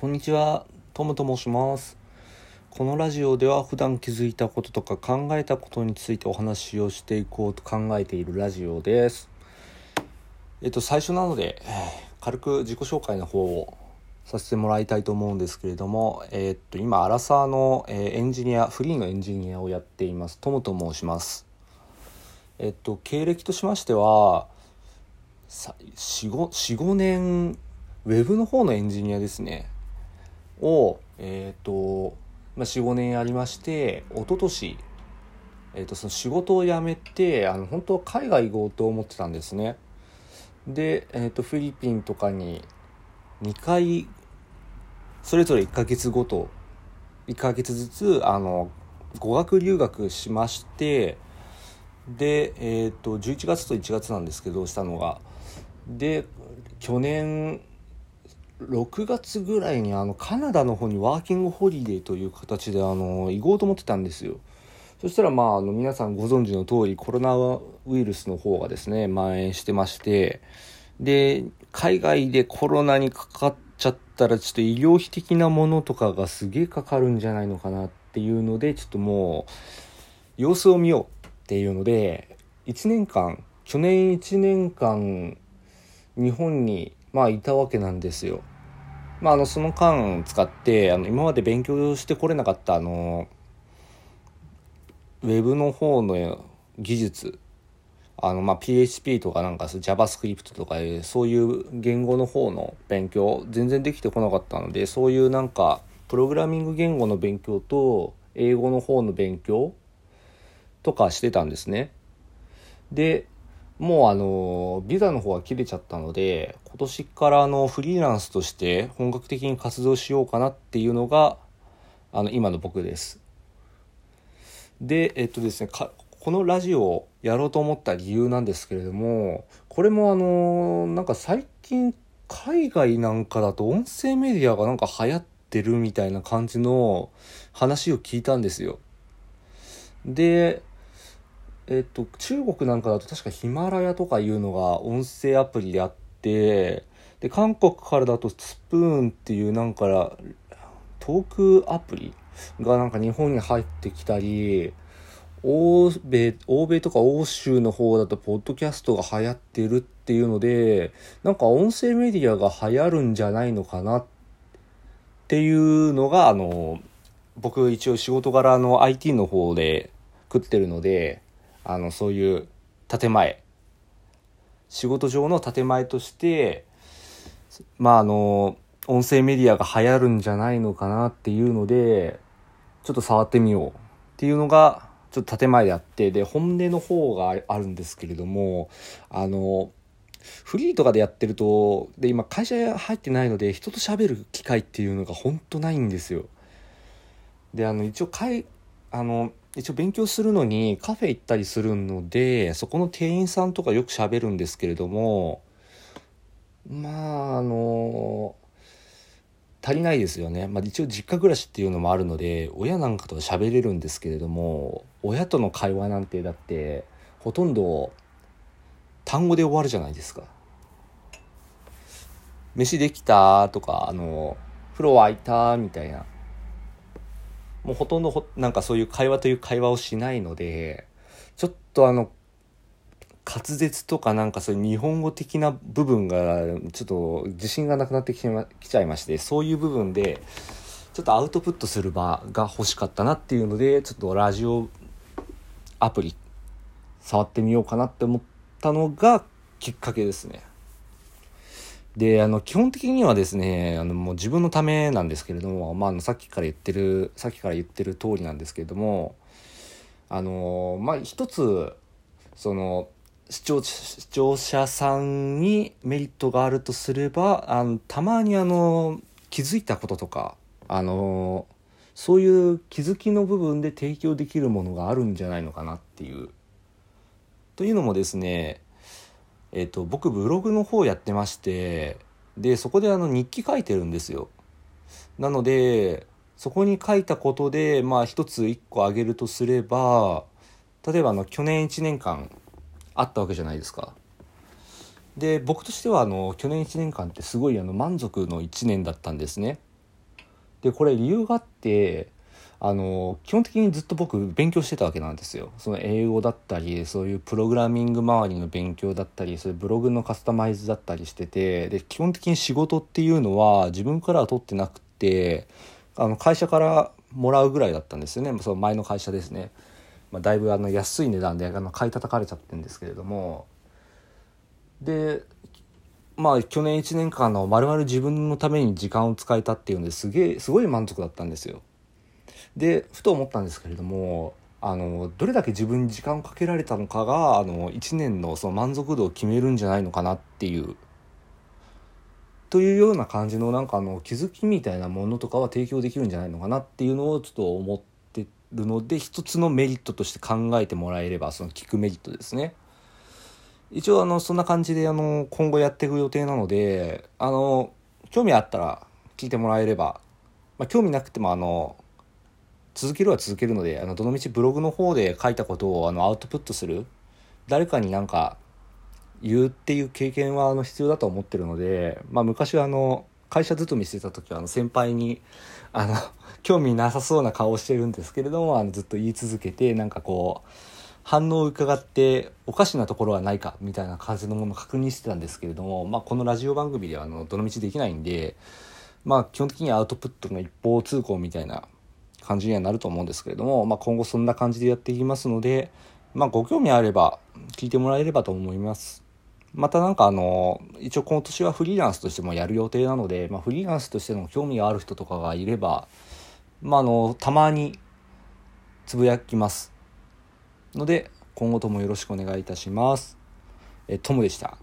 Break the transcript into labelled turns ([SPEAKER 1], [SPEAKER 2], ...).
[SPEAKER 1] こんにちは、トムと申します。このラジオでは普段気づいたこととか考えたことについてお話をしていこうと考えているラジオです。えっと、最初なので、軽く自己紹介の方をさせてもらいたいと思うんですけれども、えっと、今、アラサーの、エンジニア、フリーのエンジニアをやっています、トムと申します。えっと、経歴としましては、さ45年ウェブの方のエンジニアですねをえっ、と、まあ、45年やりまして一昨年えー、とその仕事を辞めてあの本当は海外行こうと思ってたんですね。で、えー、とフィリピンとかに2回それぞれ1ヶ月ごと1ヶ月ずつあの語学留学しましてで、えー、と11月と1月なんですけどしたのが。で去年6月ぐらいにあのカナダの方にワーキングホリデーという形であの行こうと思ってたんですよそしたらまああの皆さんご存知の通りコロナウイルスの方がですね蔓延してましてで海外でコロナにかかっちゃったらちょっと医療費的なものとかがすげえかかるんじゃないのかなっていうのでちょっともう様子を見ようっていうので1年間去年1年間日本にまあいたわけなんですよ。まあ、あのその間使ってあの今まで勉強してこれなかったあのウェブの方の技術あのまあ PHP とかなんか JavaScript とかそういう言語の方の勉強全然できてこなかったのでそういうなんかプログラミング言語の勉強と英語の方の勉強とかしてたんですね。でもうあのビザの方は切れちゃったので今年からあのフリーランスとして本格的に活動しようかなっていうのがあの今の僕です。でえっとですねかこのラジオをやろうと思った理由なんですけれどもこれもあのなんか最近海外なんかだと音声メディアがなんか流行ってるみたいな感じの話を聞いたんですよ。でえっと、中国なんかだと確かヒマラヤとかいうのが音声アプリであってで韓国からだとスプーンっていうなんかトークアプリがなんか日本に入ってきたり欧米欧米とか欧州の方だとポッドキャストが流行ってるっていうのでなんか音声メディアが流行るんじゃないのかなっていうのがあの僕一応仕事柄の IT の方で食ってるのであのそういう建前仕事上の建前としてまああの音声メディアが流行るんじゃないのかなっていうのでちょっと触ってみようっていうのがちょっと建前であってで本音の方があるんですけれどもあのフリーとかでやってるとで今会社入ってないので人と喋る機会っていうのが本当ないんですよ。であの一応会あの一応勉強するのにカフェ行ったりするのでそこの店員さんとかよく喋るんですけれどもまああの足りないですよね、まあ、一応実家暮らしっていうのもあるので親なんかとは喋れるんですけれども親との会話なんてだってほとんど単語で終わるじゃないですか。飯できたとかあの風呂沸いたみたいなもうほとんどほなんかそういう会話という会話をしないのでちょっとあの滑舌とかなんかそういう日本語的な部分がちょっと自信がなくなってきちまきちゃいましてそういう部分でちょっとアウトプットする場が欲しかったなっていうのでちょっとラジオアプリ触ってみようかなって思ったのがきっかけですね。であの基本的にはですねあのもう自分のためなんですけれども、まあ、あのさっきから言ってるさっきから言ってる通りなんですけれどもあのまあ一つその視聴視聴者さんにメリットがあるとすればあのたまにあの気づいたこととかあのそういう気づきの部分で提供できるものがあるんじゃないのかなっていう。というのもですねえっと僕ブログの方やってましてでそこであの日記書いてるんですよ。なのでそこに書いたことでまあ一つ一個挙げるとすれば例えばあの去年1年間あったわけじゃないですか。で僕としてはあの去年1年間ってすごいあの満足の1年だったんですね。でこれ理由があってあの基本的にずっと僕勉強してたわけなんですよ。その英語だったりそういうプログラミング周りの勉強だったりそういうブログのカスタマイズだったりしててで基本的に仕事っていうのは自分からは取ってなくてあの会社からもらうぐらいだったんですよねその前の会社ですね。まあ、だいぶあの安い値段であの買い叩かれちゃってるんですけれどもでまあ去年1年間のまるまる自分のために時間を使えたっていうんですげえすごい満足だったんですよ。でふと思ったんですけれどもあのどれだけ自分に時間をかけられたのかがあの1年のその満足度を決めるんじゃないのかなっていうというような感じのなんかあの気づきみたいなものとかは提供できるんじゃないのかなっていうのをちょっと思ってるので一つのメリットとして考えてもらえればその聞くメリットですね。一応あのそんな感じであの今後やっていく予定なのであの興味あったら聞いてもらえれば、まあ、興味なくてもあの続けるは続けるのであのどのみちブログの方で書いたことをあのアウトプットする。誰かになんか言うっていう経験はあの必要だと思ってるので、まあ、昔はあの会社勤めしてた時はあの先輩にあの 興味なさそうな顔をしてるんですけれどもあのずっと言い続けてなんかこう反応を伺っておかしなところはないかみたいな感じのものを確認してたんですけれども、まあ、このラジオ番組ではあのどのみちできないんで、まあ、基本的にアウトプットの一方通行みたいな感じにはなると思うんですけれども、まあ、今後そんな感じでやっていきますので、まあ、ご興味あれば聞いてもらえればと思います。またなんかあの一応今年はフリーランスとしてもやる予定なので、まあ、フリーランスとしての興味がある人とかがいれば、まあ、あのたまにつぶやきますので今後ともよろしくお願いいたします。えトムでした。